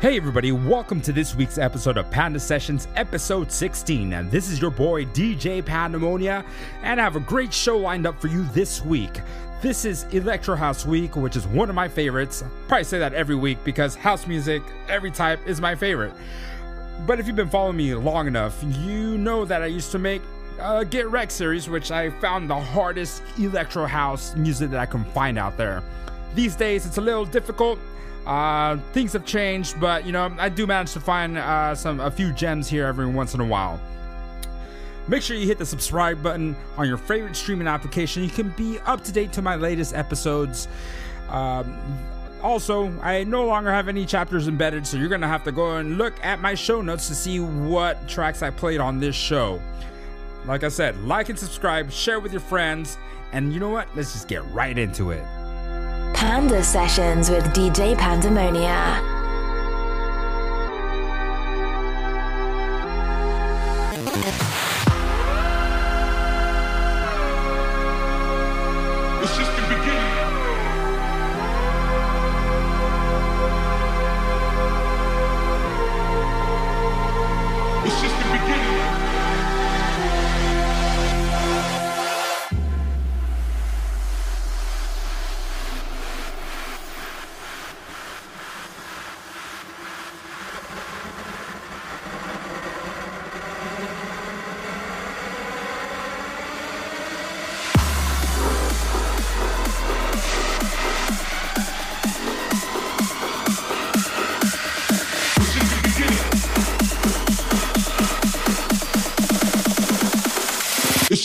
Hey everybody, welcome to this week's episode of Panda Sessions, episode 16. And this is your boy DJ Pandemonia, and I have a great show lined up for you this week. This is Electro House Week, which is one of my favorites. Probably say that every week because house music, every type, is my favorite. But if you've been following me long enough, you know that I used to make a Get Wrecked series, which I found the hardest electro house music that I can find out there. These days, it's a little difficult. Uh, things have changed, but you know I do manage to find uh, some a few gems here every once in a while. Make sure you hit the subscribe button on your favorite streaming application. You can be up to date to my latest episodes. Um, also, I no longer have any chapters embedded, so you're gonna have to go and look at my show notes to see what tracks I played on this show. Like I said, like and subscribe, share with your friends, and you know what? Let's just get right into it. Panda Sessions with DJ Pandemonia.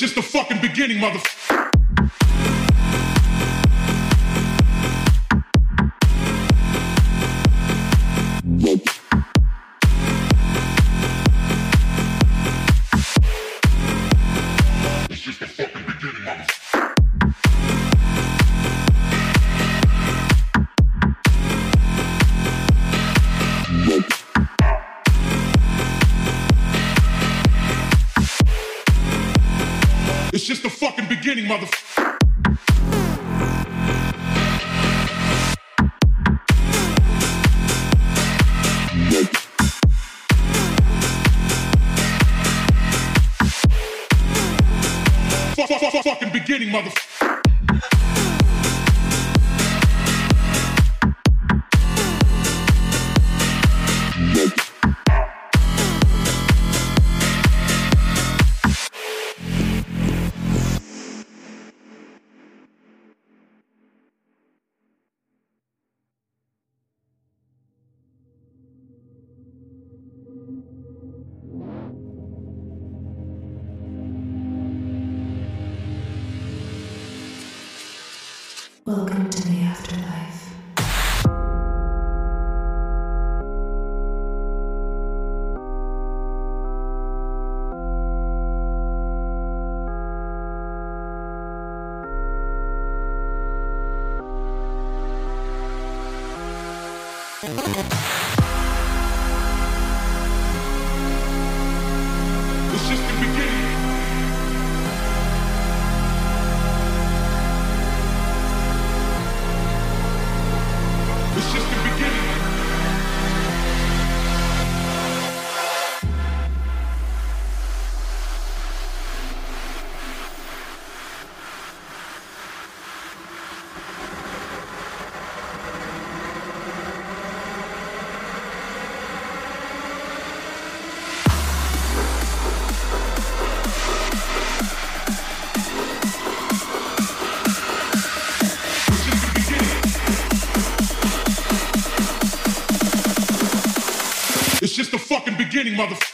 Just the fucking beginning, mother. It's just the beginning. Beginning, mother.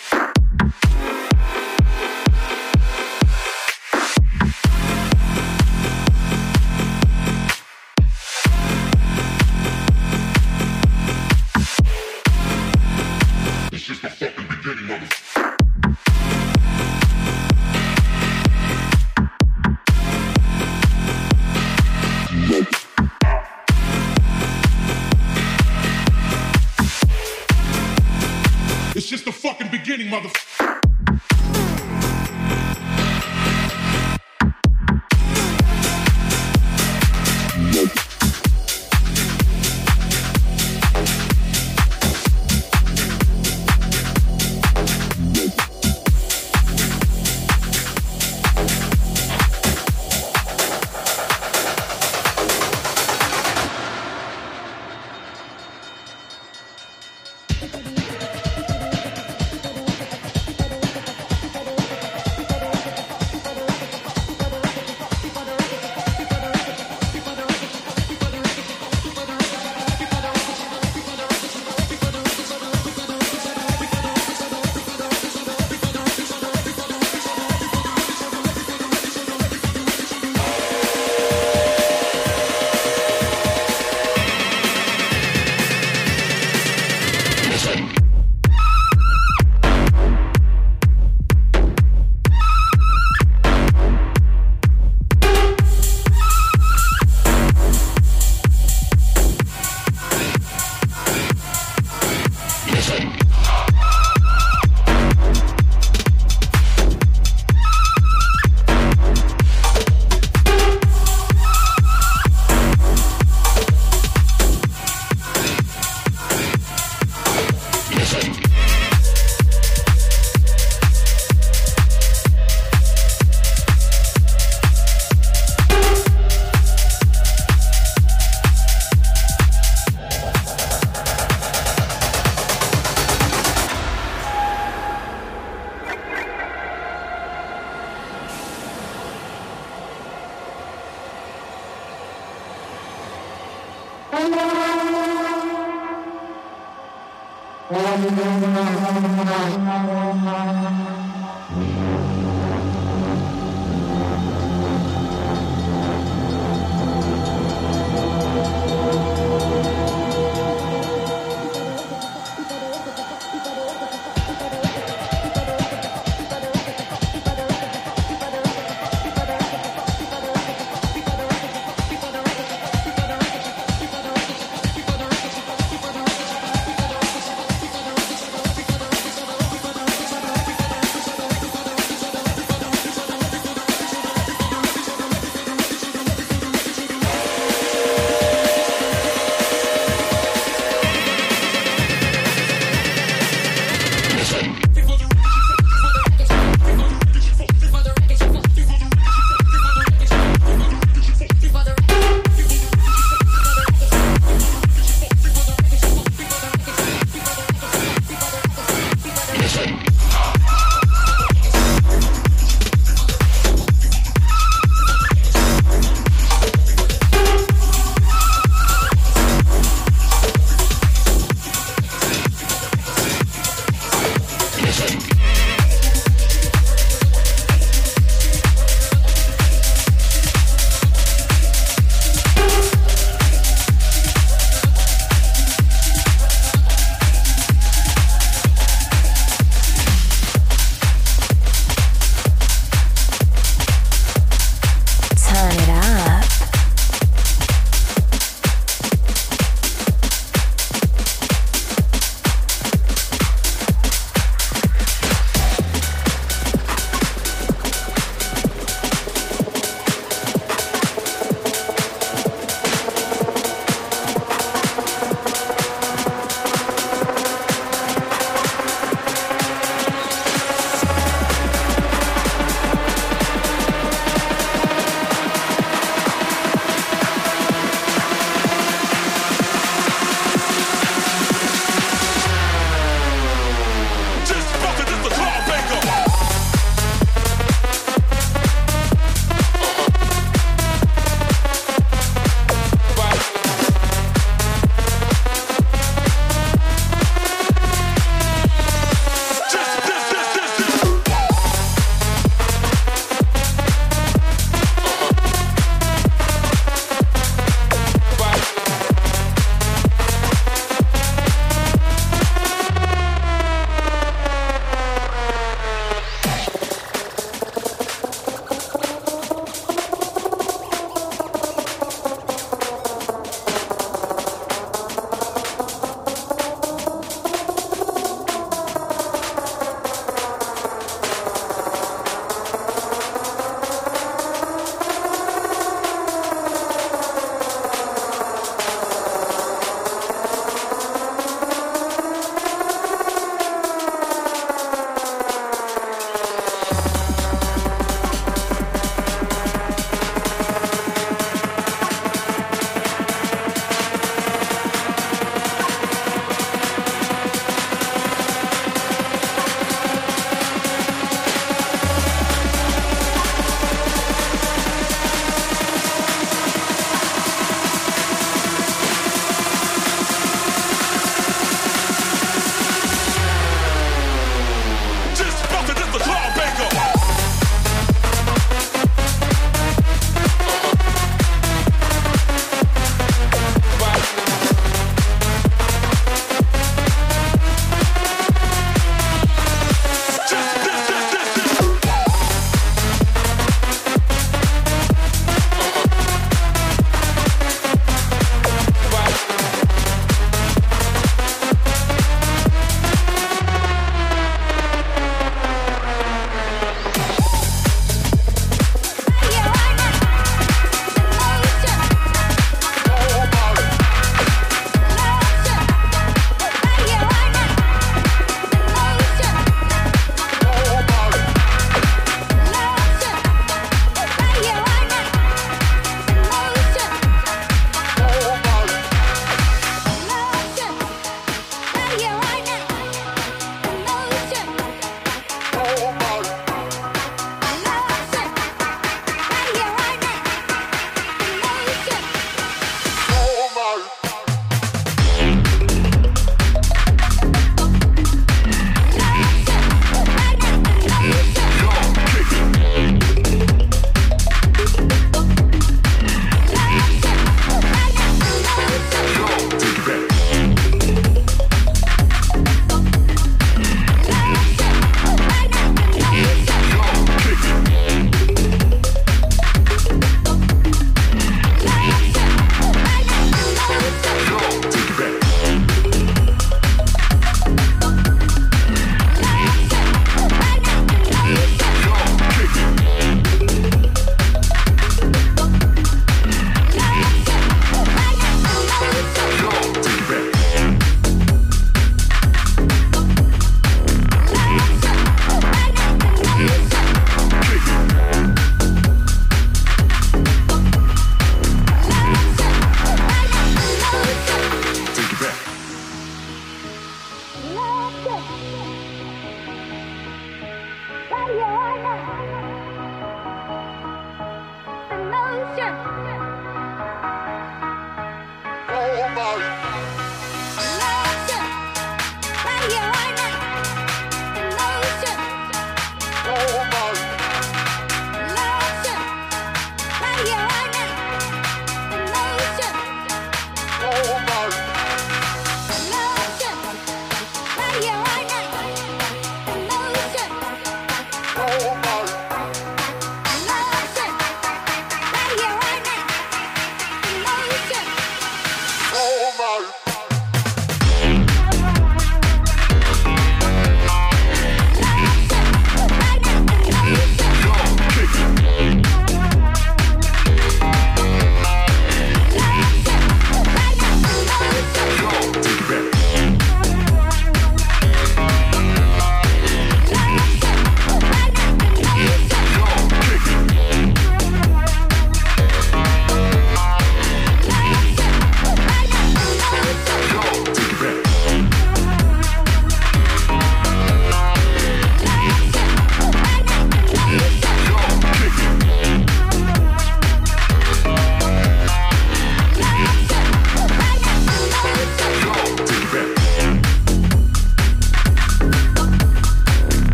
Thank you.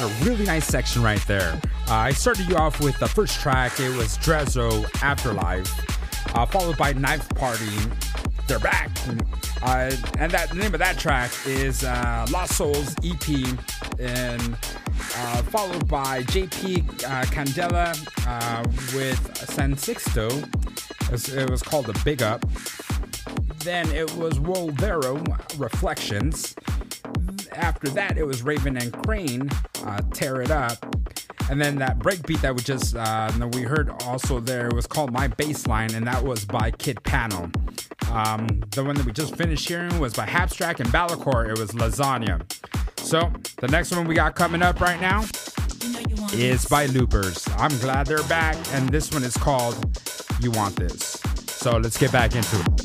A really nice section right there. Uh, I started you off with the first track, it was Drezo Afterlife, uh, followed by Knife Party. They're back. Uh, and that the name of that track is uh, Lost Souls EP, and uh, followed by JP uh, Candela with San Sixto. It was, it was called The Big Up. Then it was Wolvero Reflections. After that, it was Raven and Crane, uh, Tear It Up. And then that breakbeat that we just uh, we heard also there was called My Baseline, and that was by Kid Pano. Um, the one that we just finished hearing was by Habstrakt and Balacor. It was Lasagna. So the next one we got coming up right now is by Loopers. I'm glad they're back, and this one is called You Want This. So let's get back into it.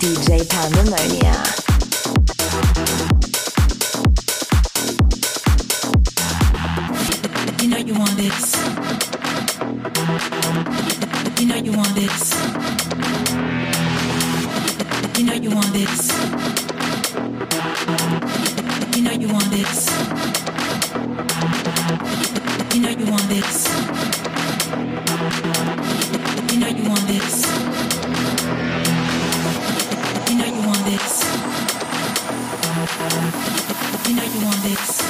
DJ Pandemonia. Know you want this. You know you want this. You know you want this. You know you want this. You know you want this. You know you want this. You know you want this. You know you want this.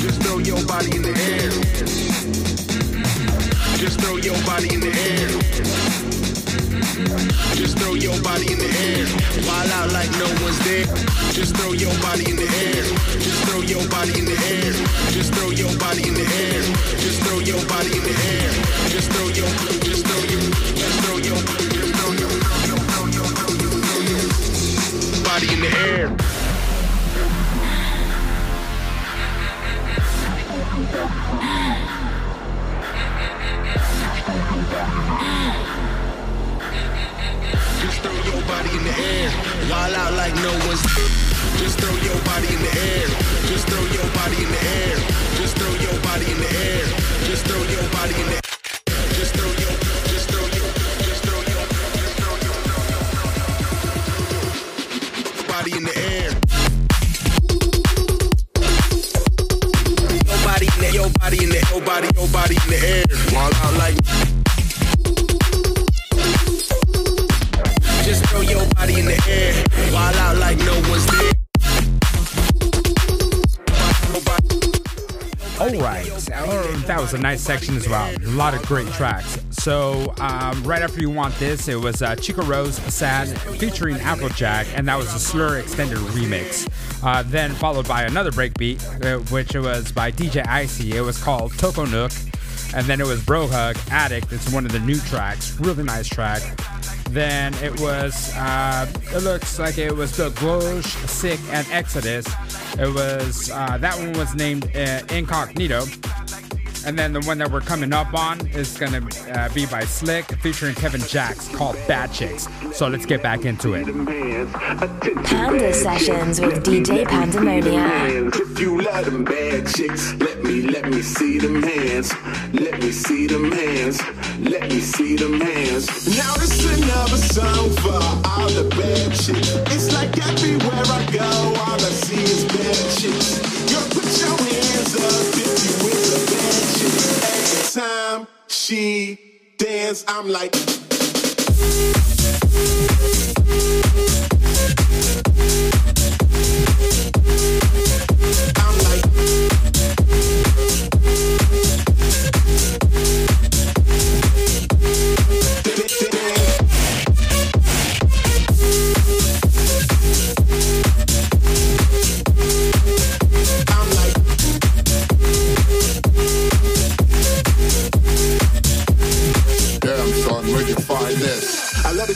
Just throw your body in the air. Just throw your body in the air. Just throw your body in the air. Wild out like no one's there. Just throw your body in the air. Just throw your body in the air. Just throw your body in the air. Just throw your body in the air. Just throw your, just throw your, just throw your, just throw your, body in the air. Just throw your body in the air. Wild out like no one's. Just throw your body in the air. Just throw your body in the air. Just throw your body in the air. Just throw your body in the air. A lot of great tracks. So, um, right after you want this, it was uh, Chico Rose Sad featuring Afrojack, and that was a Slur extended remix. Uh, then followed by another breakbeat, uh, which was by DJ Icy. It was called Toko Nook, and then it was Brohug Addict. It's one of the new tracks, really nice track. Then it was, uh, it looks like it was the Gloge, Sick, and Exodus. It was, uh, that one was named uh, Incognito. And then the one that we're coming up on is going to uh, be by Slick featuring Kevin Jacks called Bad Chicks. So let's get back into it. Panda Sessions with DJ Pandemonia. If you love them bad chicks, let me, let me see them hands. Let me see them hands. Let me see them hands. Now this another song for all the bad chicks. It's like everywhere I go, all I see is bad chicks. Girl, put your hands up time she dance, I'm like.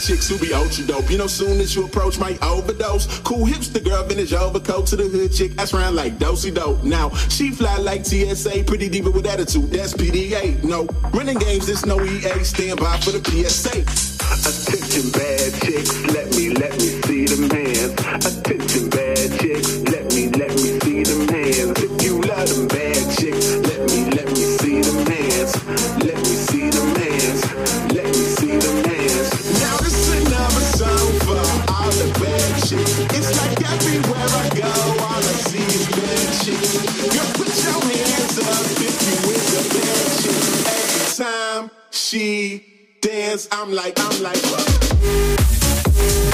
Chicks who be ultra dope. You know, soon as you approach, might overdose. Cool hipster girl, vintage overcoat to the hood chick. That's round like dosey dope. Now, she fly like TSA, pretty diva with attitude. That's PDA. No, running games, this no EA. Stand by for the PSA. Attention, bad chicks. Let me, let me see the man. Attention, I'm like, I'm like.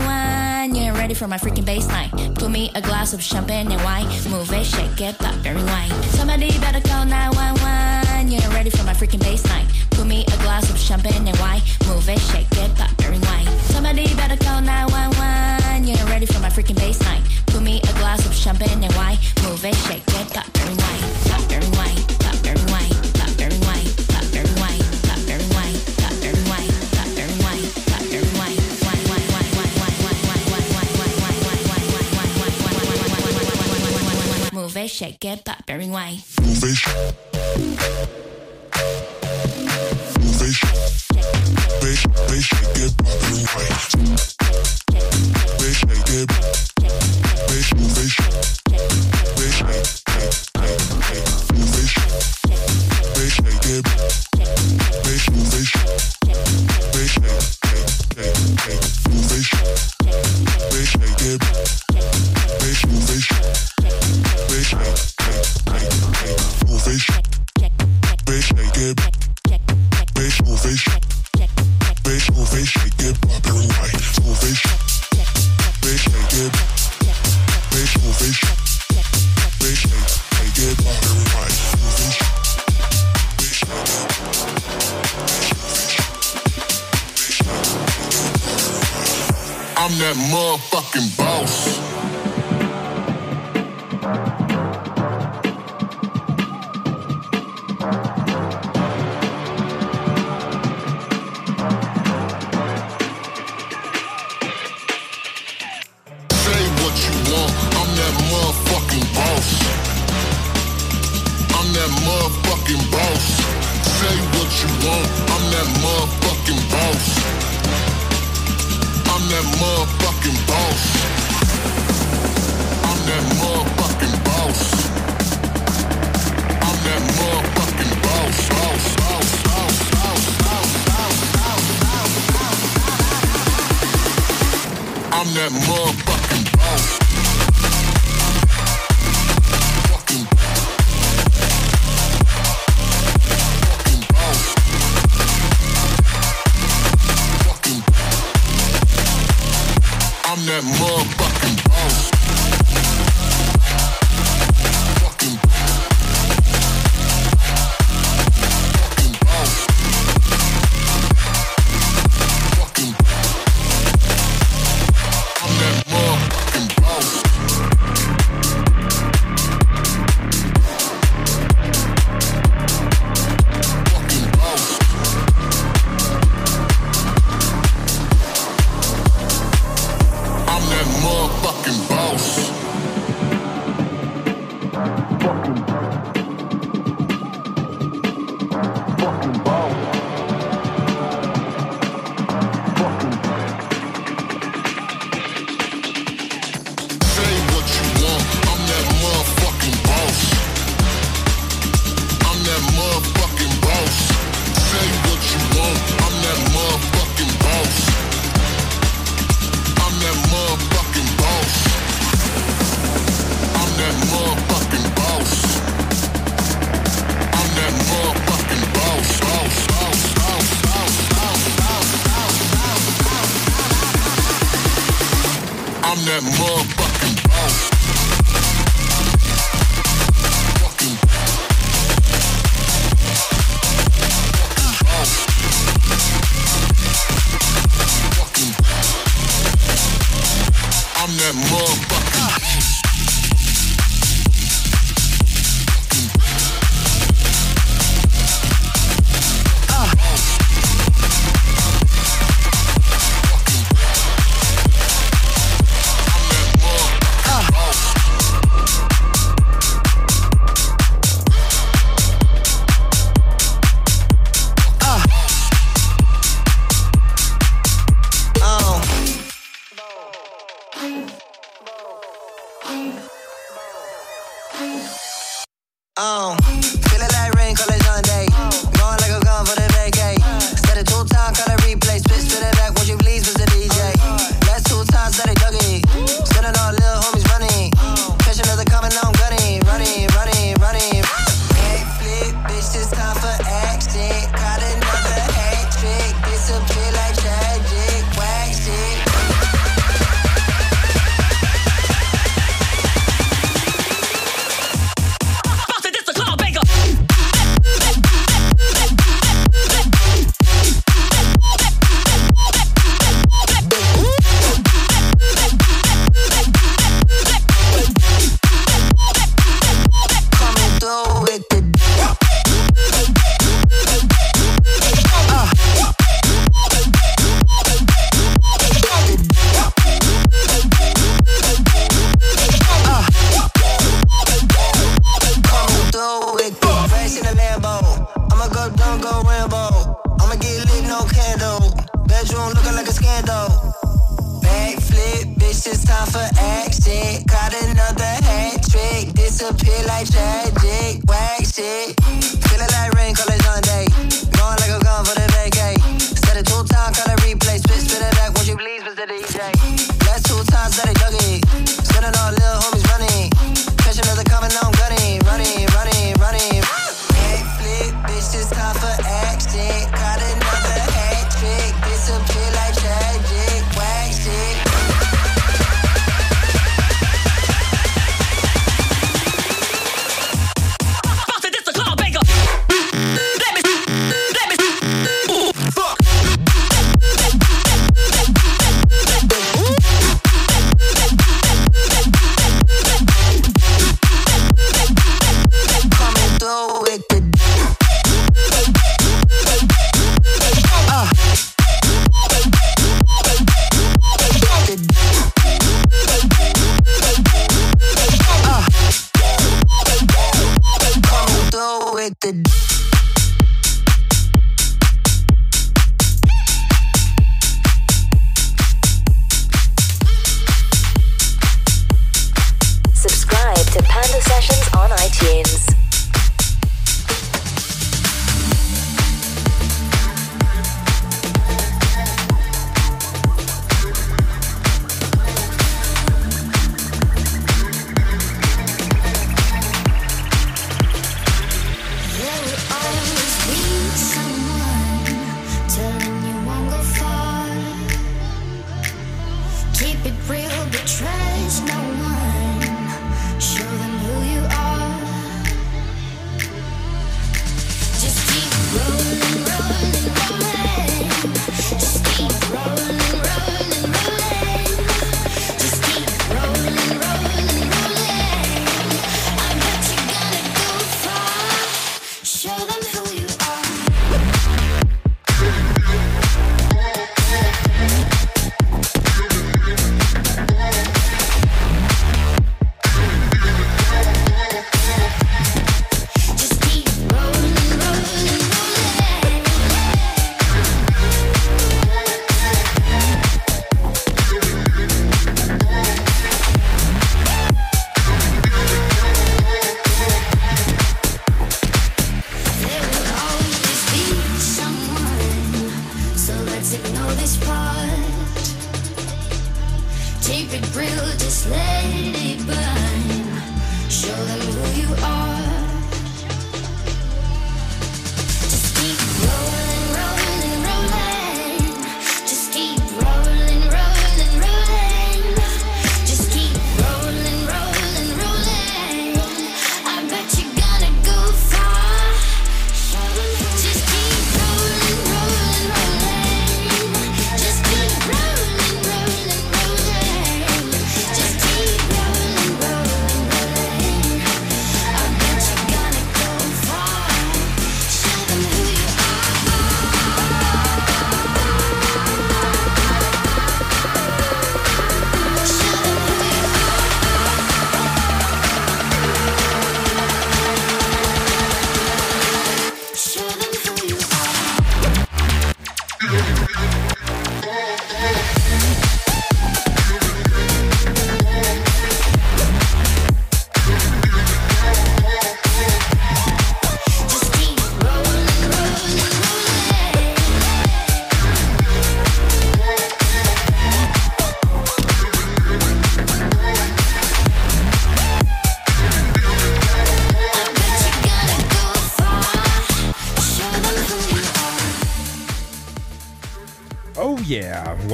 ready for my freaking baseline. Put me a glass of champagne and wine. Move it, shake it, pop and rewind. Somebody better call 911. You're ready for my freaking baseline. Put me a glass of champagne and wine. Move it, shake it, pop and rewind. Somebody better call 911. You're ready for my freaking baseline. Put me a glass of champagne and wine. Move it, shake it, pop and rewind. wish shake get back bearing way. Wish. Wish. Wish. Wish I get bearing way. Wish I it. I'm that motherfucking boss.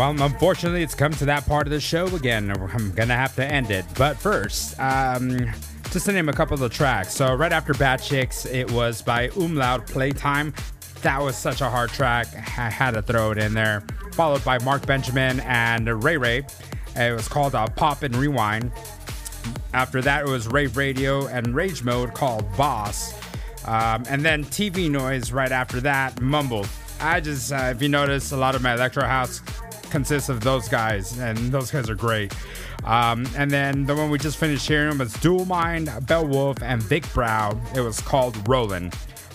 Well, unfortunately, it's come to that part of the show again. I'm gonna have to end it. But first, um, just to name a couple of the tracks. So right after Bad Chicks, it was by Umlaut Playtime. That was such a hard track. I had to throw it in there. Followed by Mark Benjamin and Ray Ray. It was called uh, Pop and Rewind. After that, it was Rave Radio and Rage Mode called Boss. Um, and then TV Noise right after that, Mumble. I just, uh, if you notice, a lot of my electro house consists of those guys, and those guys are great. Um, and then the one we just finished hearing was Dual Mind, Bell Wolf, and Vic Brow. It was called Rollin'.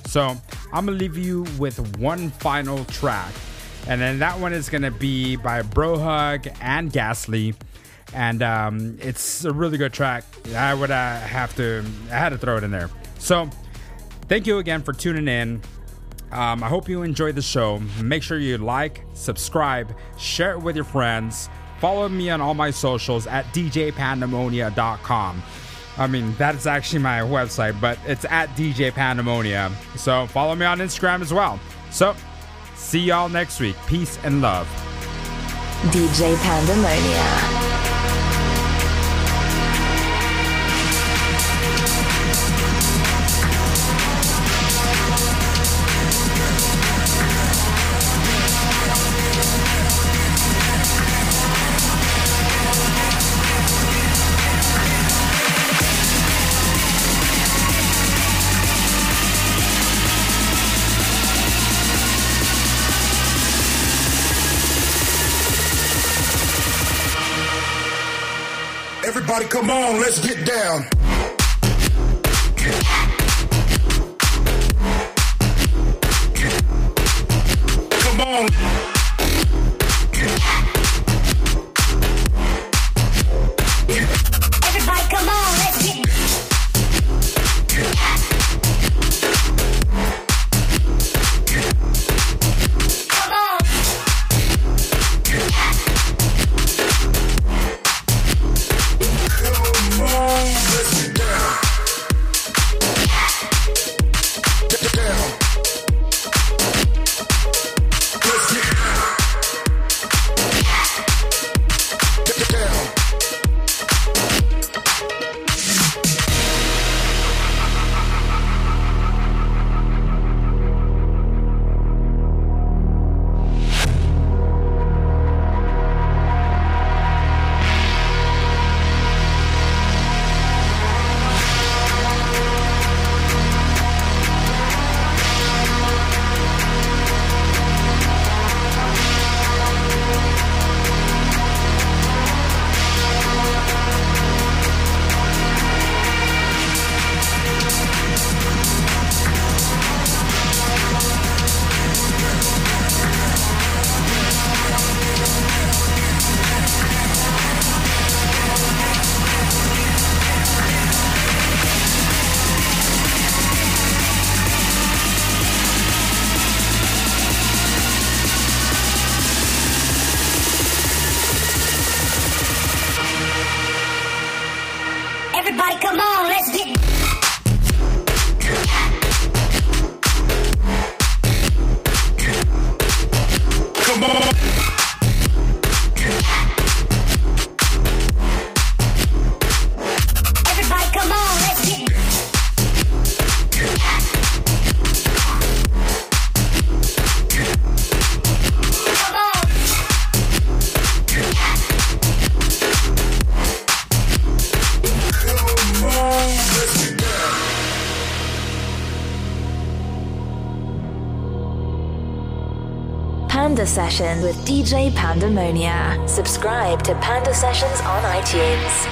So I'm gonna leave you with one final track, and then that one is gonna be by Brohug and Ghastly, and um, it's a really good track. I would uh, have to, I had to throw it in there. So thank you again for tuning in. Um, I hope you enjoyed the show. Make sure you like, subscribe, share it with your friends. Follow me on all my socials at djpandemonia.com. I mean, that's actually my website, but it's at DJ Pandemonia. So follow me on Instagram as well. So, see y'all next week. Peace and love. DJ Pandemonia. Everybody come on, let's get down. With DJ Pandemonia. Subscribe to Panda Sessions on iTunes.